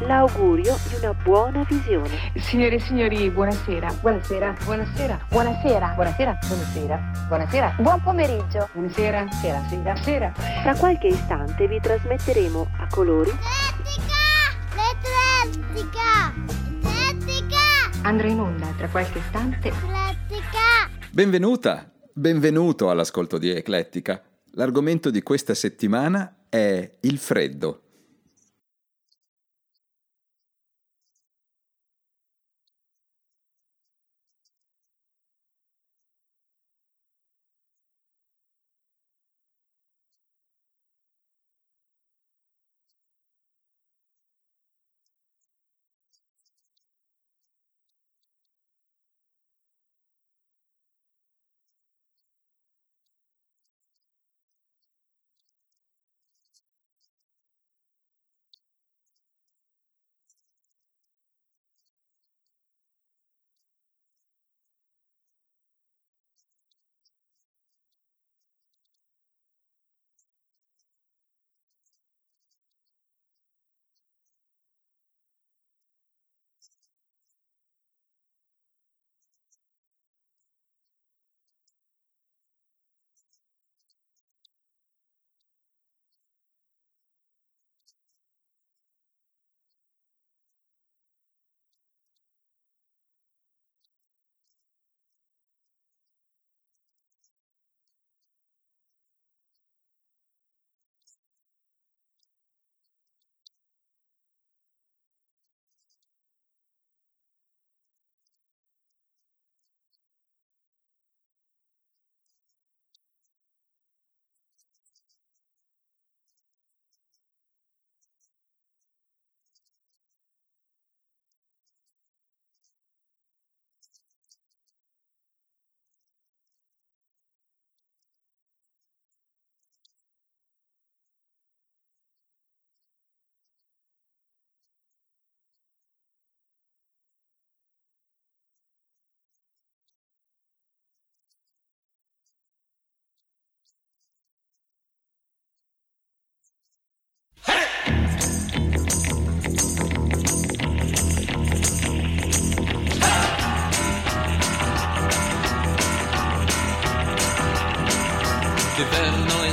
l'augurio di una buona visione. Signore e signori, buonasera. Buonasera. Buonasera. Buonasera. Buonasera. Buonasera. Buonasera. Buon pomeriggio. Buonasera. Sera. Sera. Sera. Tra qualche istante vi trasmetteremo a colori L'Eclettica! L'Eclettica! Andrà in onda tra qualche istante. L'Eclettica! Benvenuta, benvenuto all'ascolto di Eclettica. L'argomento di questa settimana è il freddo.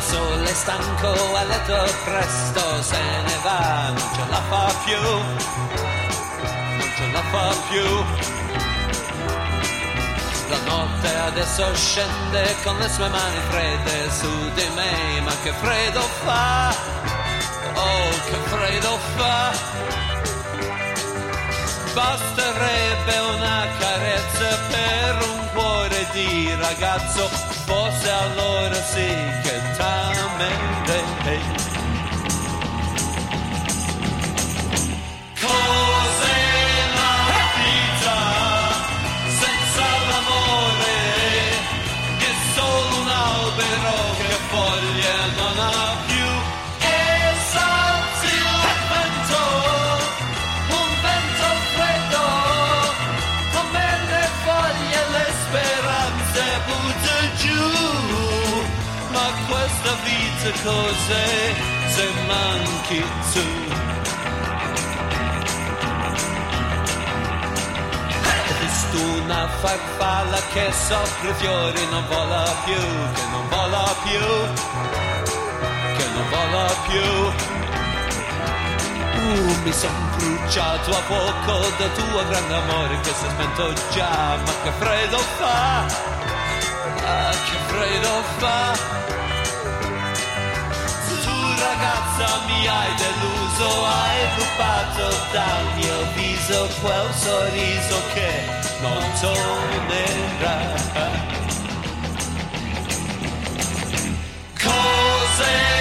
Sole stanco, a letto presto se ne va, non ce la fa più, non ce la fa più. La notte adesso scende con le sue mani fredde su di me, ma che freddo fa, oh che freddo fa. Basterebbe una carezza per un cuore di ragazzo, forse allora sì che t'amerei. Vita cos'è se manchi tu? Ho visto una farfalla che i fiori non vola più, che non vola più, che non vola più. Uh, mi son bruciato a fuoco da tuo grande amore che si è spento già, ma che freddo fa, ah, che freddo fa. Ragazza mi hai deluso, hai rubato dal mio viso quel sorriso che non tornerà. Cos'è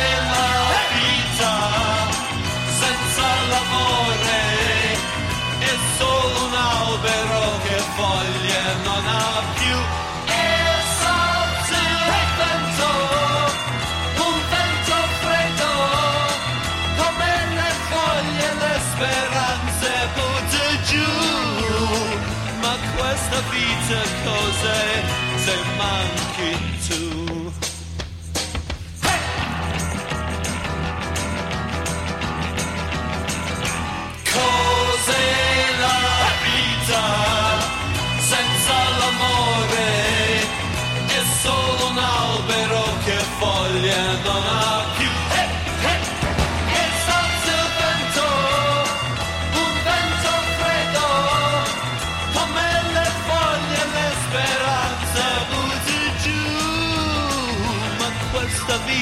to Cozy.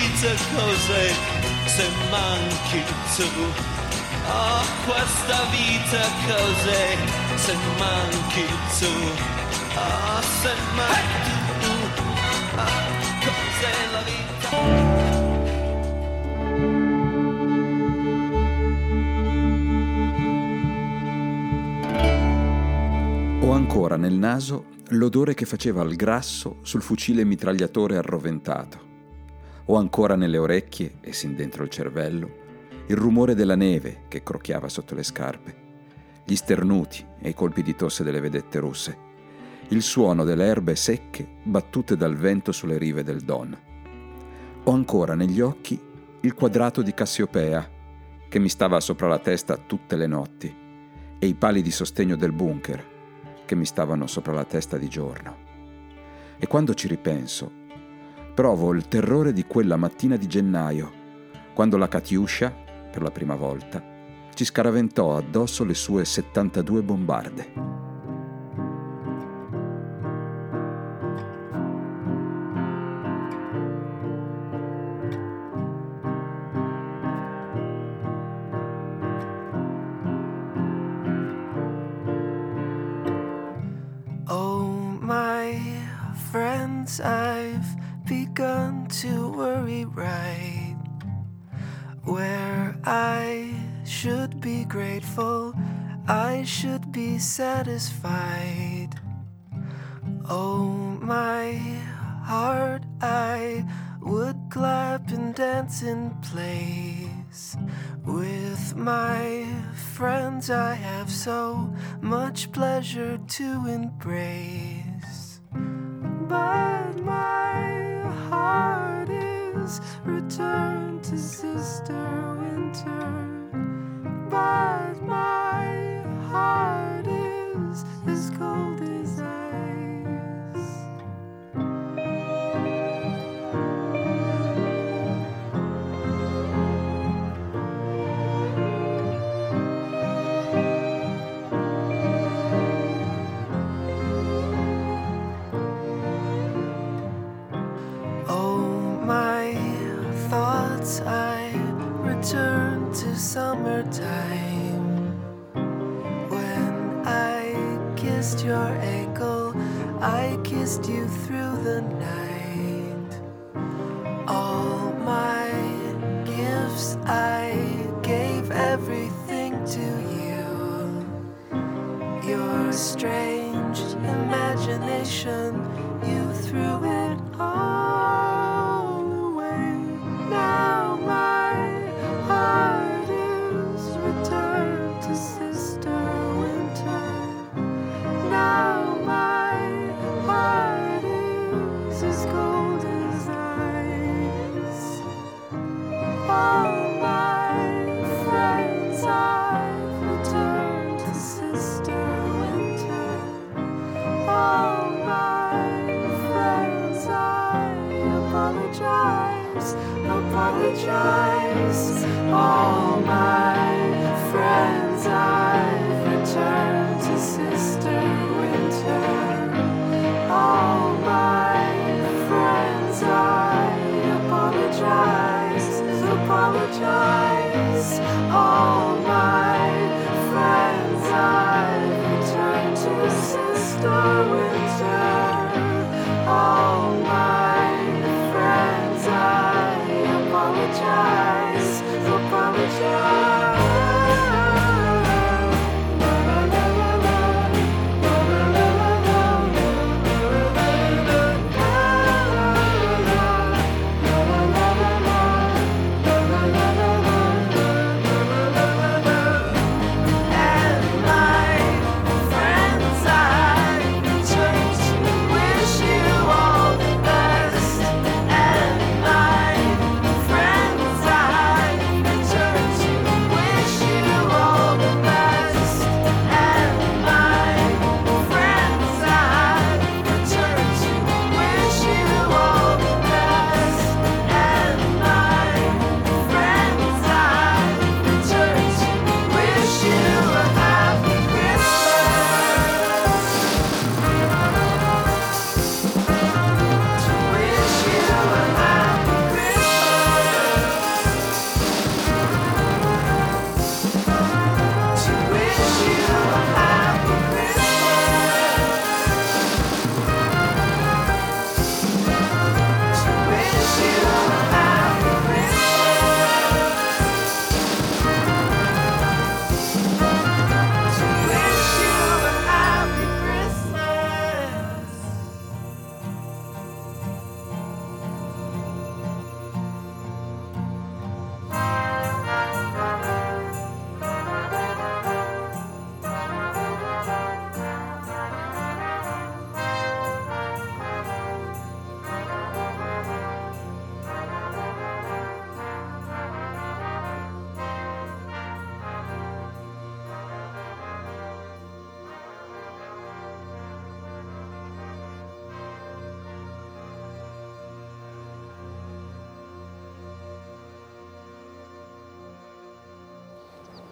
Vita cos'è se manchi tu? Oh, questa vita cos'è se manchi tu? Oh, se manchi tu. Oh, cos'è la vita? Ho ancora nel naso l'odore che faceva il grasso sul fucile mitragliatore arroventato. Ho ancora nelle orecchie e sin dentro il cervello il rumore della neve che crocchiava sotto le scarpe, gli sternuti e i colpi di tosse delle vedette russe, il suono delle erbe secche battute dal vento sulle rive del Don. Ho ancora negli occhi il quadrato di Cassiopea che mi stava sopra la testa tutte le notti e i pali di sostegno del bunker che mi stavano sopra la testa di giorno. E quando ci ripenso, provo il terrore di quella mattina di gennaio, quando la Katiuscia, per la prima volta, ci scaraventò addosso le sue 72 bombarde. Satisfied. Oh, my heart, I would clap and dance in place. With my friends, I have so much pleasure to embrace. But my heart is returned to Sister Winter. But You through the night. All my gifts, I gave everything to you. Your strange imagination,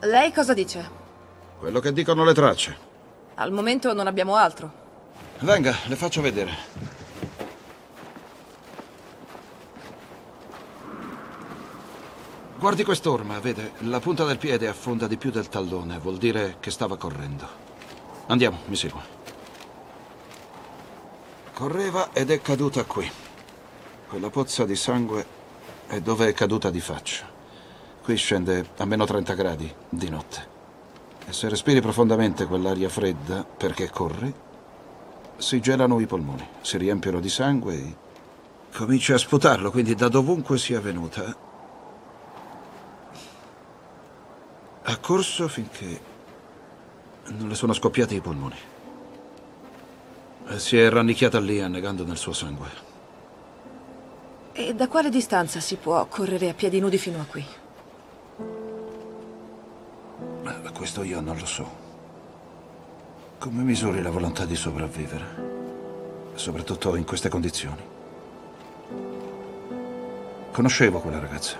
Lei cosa dice? Quello che dicono le tracce. Al momento non abbiamo altro. Venga, le faccio vedere. Guardi quest'orma, vede, la punta del piede affonda di più del tallone, vuol dire che stava correndo. Andiamo, mi segua. Correva ed è caduta qui. Quella pozza di sangue è dove è caduta di faccia. Qui scende a meno 30 gradi di notte. E se respiri profondamente quell'aria fredda perché corri, si gelano i polmoni, si riempiono di sangue e cominci a sputarlo, quindi da dovunque sia venuta ha corso finché non le sono scoppiati i polmoni. E si è rannicchiata lì annegando nel suo sangue. E da quale distanza si può correre a piedi nudi fino a qui? Questo io non lo so. Come misuri la volontà di sopravvivere? Soprattutto in queste condizioni. Conoscevo quella ragazza.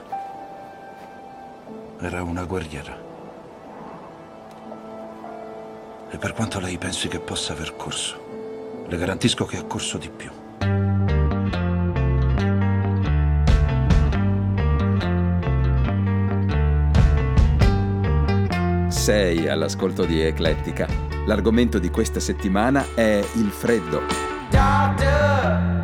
Era una guerriera. E per quanto lei pensi che possa aver corso, le garantisco che ha corso di più. Sei all'ascolto di Eclettica. L'argomento di questa settimana è il freddo. Doctor,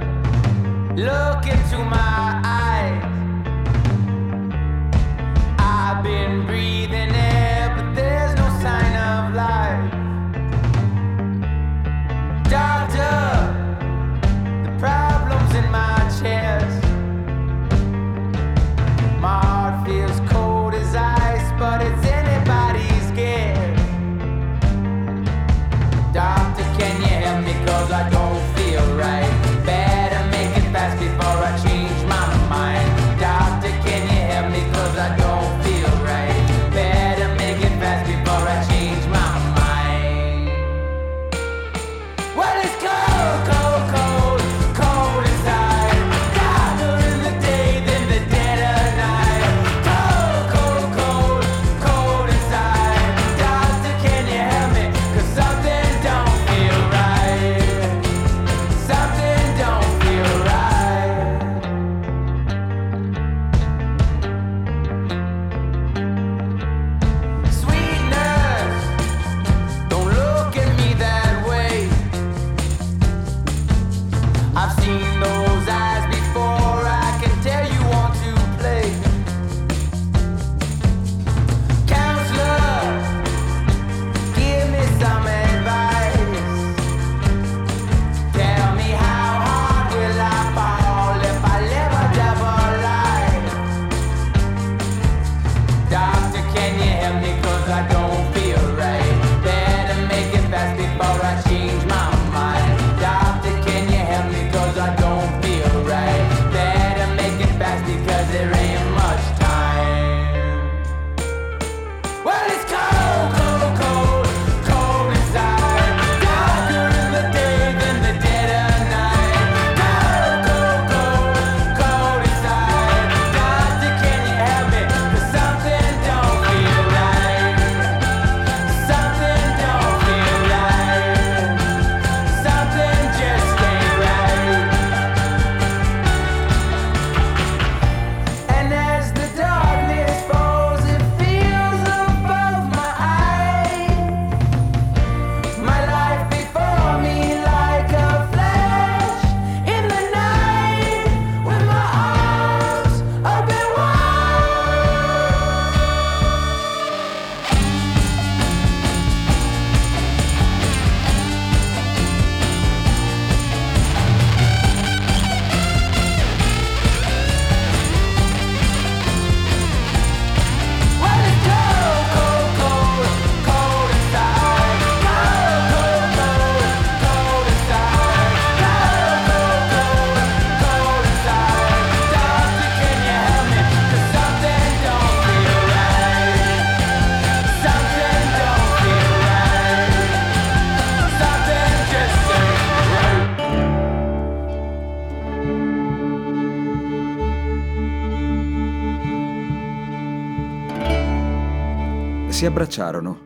Si abbracciarono.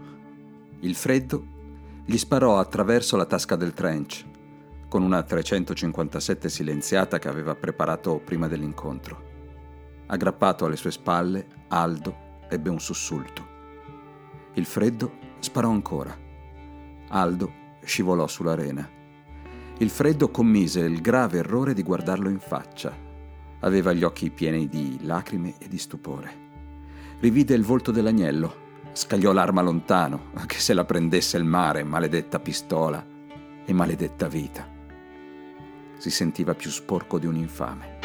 Il freddo gli sparò attraverso la tasca del trench, con una 357 silenziata che aveva preparato prima dell'incontro. Aggrappato alle sue spalle, Aldo ebbe un sussulto. Il freddo sparò ancora. Aldo scivolò sull'arena. Il freddo commise il grave errore di guardarlo in faccia. Aveva gli occhi pieni di lacrime e di stupore. Rivide il volto dell'agnello, scagliò l'arma lontano, che se la prendesse il mare, maledetta pistola e maledetta vita. Si sentiva più sporco di un infame.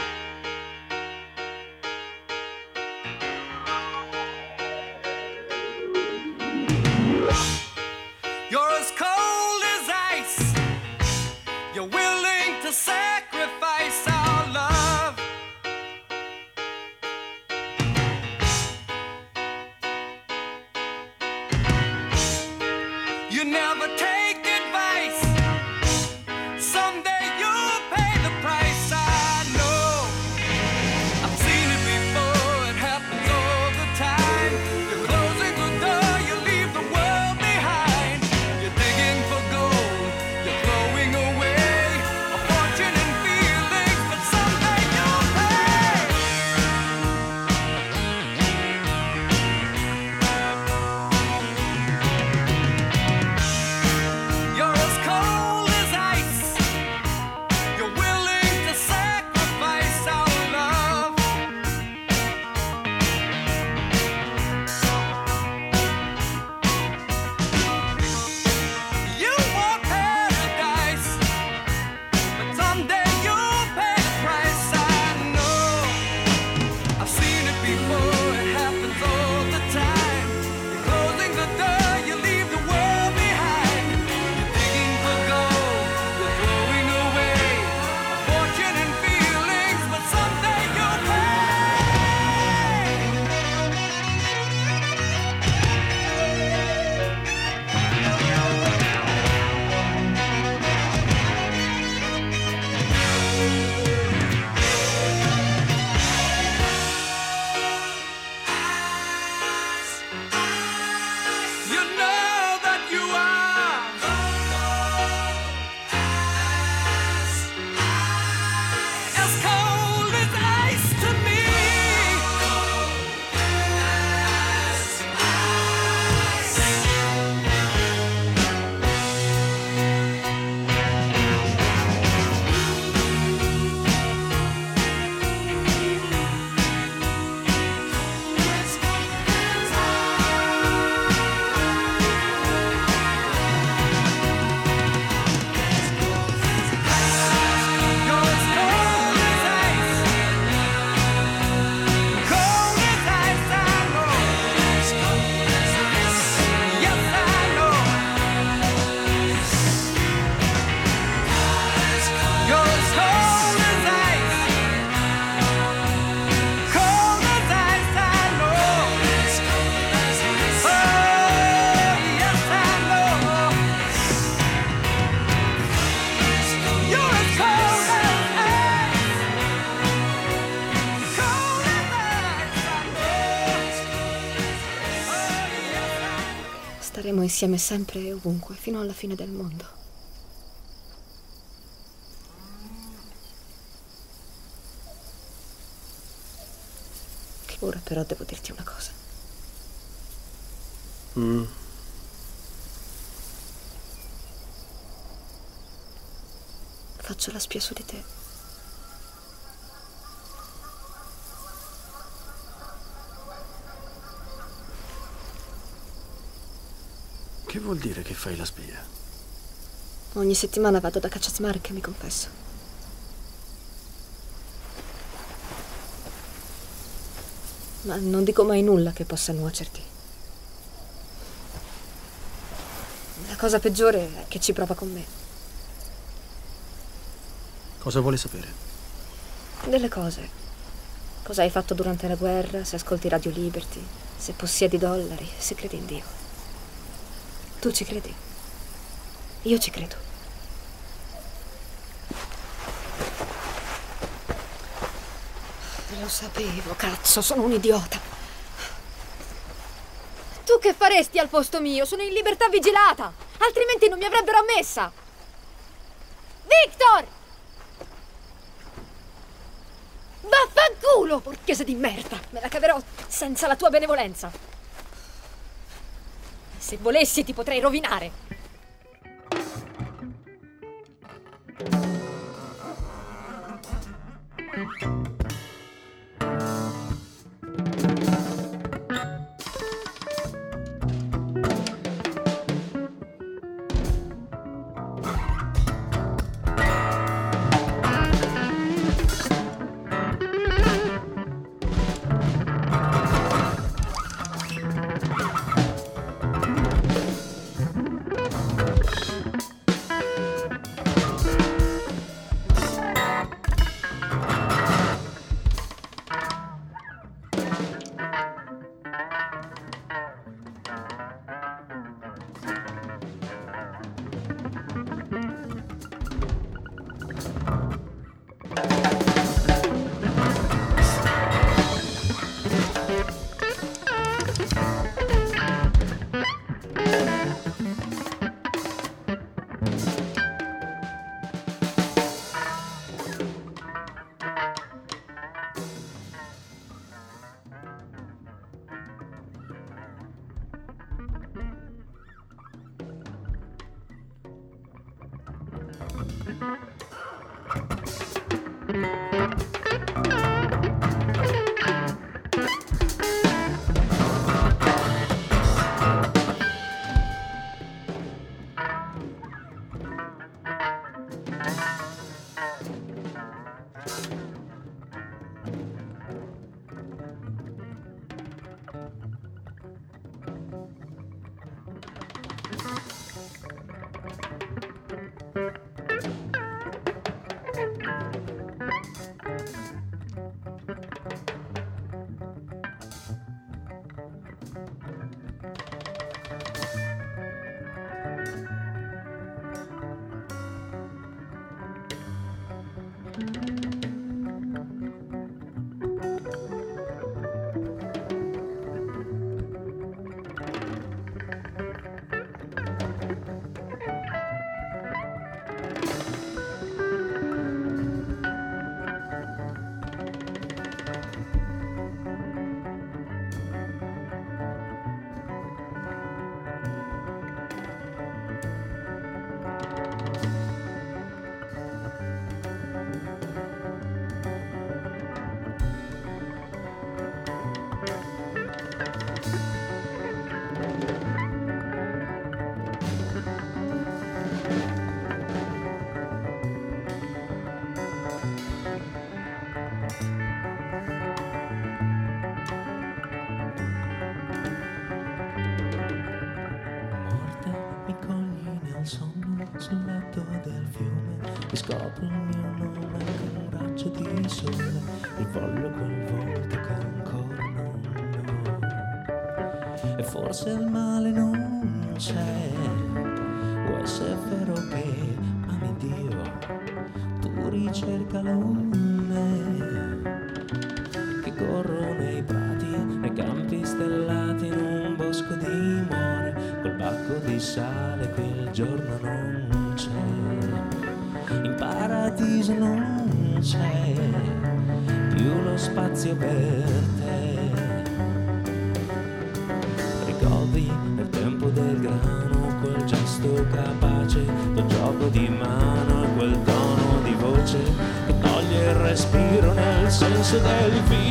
Insieme sempre e ovunque, fino alla fine del mondo. Ora però devo dirti una cosa. Mm. Faccio la spia su di te. Vuol dire che fai la spia? Ogni settimana vado da Cacciasmarca e mi confesso. Ma non dico mai nulla che possa nuocerti. La cosa peggiore è che ci prova con me. Cosa vuole sapere? Delle cose. Cosa hai fatto durante la guerra, se ascolti Radio Liberty, se possiedi dollari, se credi in Dio. Tu ci credi? Io ci credo. Lo sapevo, cazzo, sono un idiota. Tu che faresti al posto mio? Sono in libertà vigilata, altrimenti non mi avrebbero ammessa. Victor! Vaffanculo, porchese di merda! Me la caverò senza la tua benevolenza. Se volessi ti potrei rovinare. Scopri il mio nome con un raggio di sole Il voglio quel volto che ancora non ho. E forse il male non c'è Può essere vero che ami Dio Tu ricerca l'onde Che corro nei prati Nei campi stellati in un bosco di more Col bacco di sale che il giorno non In paradiso non c'è Più lo spazio per te. Ricordi nel tempo del grano quel gesto capace, quel gioco di mano e quel tono di voce che toglie il respiro nel senso del vino,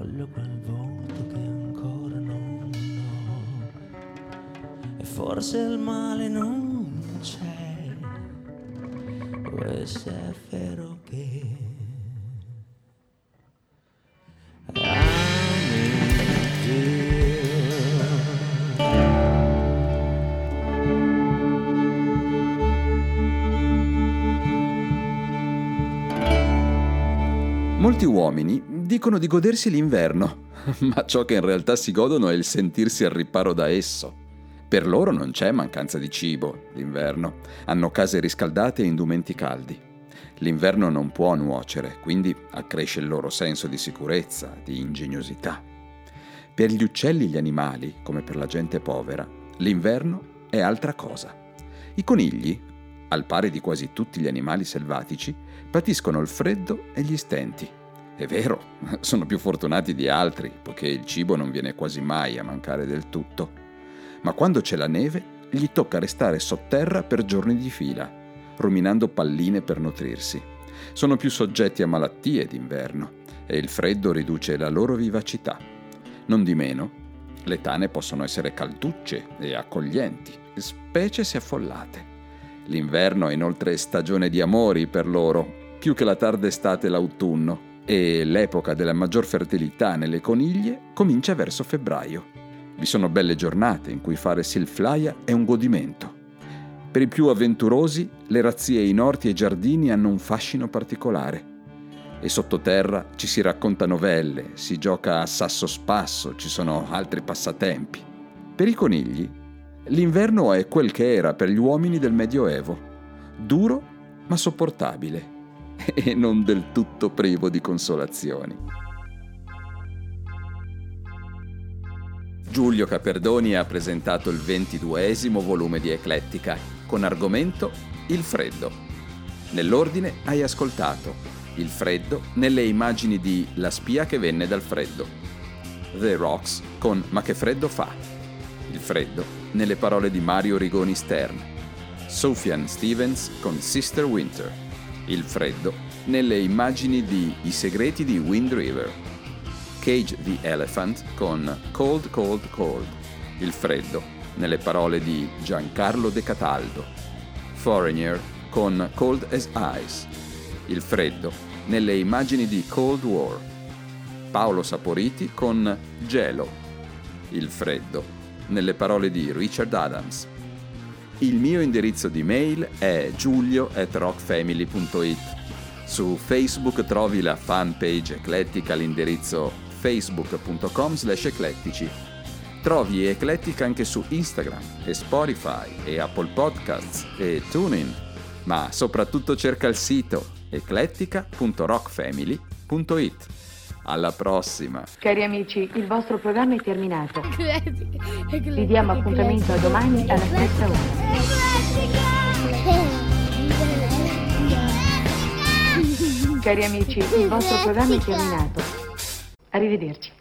rivoglio quel volto che ancora non ho. E forse il male non c'è o se è vero che Molti uomini dicono di godersi l'inverno, ma ciò che in realtà si godono è il sentirsi al riparo da esso. Per loro non c'è mancanza di cibo d'inverno, hanno case riscaldate e indumenti caldi. L'inverno non può nuocere, quindi accresce il loro senso di sicurezza, di ingegnosità. Per gli uccelli e gli animali, come per la gente povera, l'inverno è altra cosa. I conigli, al pari di quasi tutti gli animali selvatici, patiscono il freddo e gli stenti. È vero, sono più fortunati di altri, poiché il cibo non viene quasi mai a mancare del tutto. Ma quando c'è la neve, gli tocca restare sotterra per giorni di fila, ruminando palline per nutrirsi. Sono più soggetti a malattie d'inverno e il freddo riduce la loro vivacità. Non di meno, le tane possono essere calducce e accoglienti, specie se affollate. L'inverno è inoltre stagione di amori per loro, più che la tarda estate e l'autunno, e l'epoca della maggior fertilità nelle coniglie comincia verso febbraio. Vi sono belle giornate in cui fare silflaia è un godimento. Per i più avventurosi, le razzie in orti e giardini hanno un fascino particolare. E sottoterra ci si racconta novelle, si gioca a sasso spasso, ci sono altri passatempi. Per i conigli, l'inverno è quel che era per gli uomini del Medioevo, duro ma sopportabile e non del tutto privo di consolazioni. Giulio Caperdoni ha presentato il ventiduesimo volume di Eclettica con argomento Il freddo. Nell'ordine hai ascoltato Il freddo nelle immagini di La spia che venne dal freddo, The Rocks con Ma che freddo fa, Il freddo nelle parole di Mario Rigoni Stern, Sufjan Stevens con Sister Winter, Il freddo nelle immagini di I segreti di Wind River, Cage the Elephant con Cold Cold Cold, Il freddo, nelle parole di Giancarlo De Cataldo, Foreigner con Cold as Ice, Il freddo, nelle immagini di Cold War, Paolo Saporiti con Gelo, Il freddo, nelle parole di Richard Adams. Il mio indirizzo di mail è giulio.rockfamily.it. Su Facebook trovi la fanpage eclettica all'indirizzo facebook.com slash eclettici. Trovi Eclettica anche su Instagram e Spotify e Apple Podcasts e TuneIn, ma soprattutto cerca il sito eclettica.rockfamily.it. Alla prossima! Cari amici, il vostro programma è terminato. Vi diamo appuntamento a domani alla stessa ora. Cari amici, il vostro programma è terminato. Arrivederci.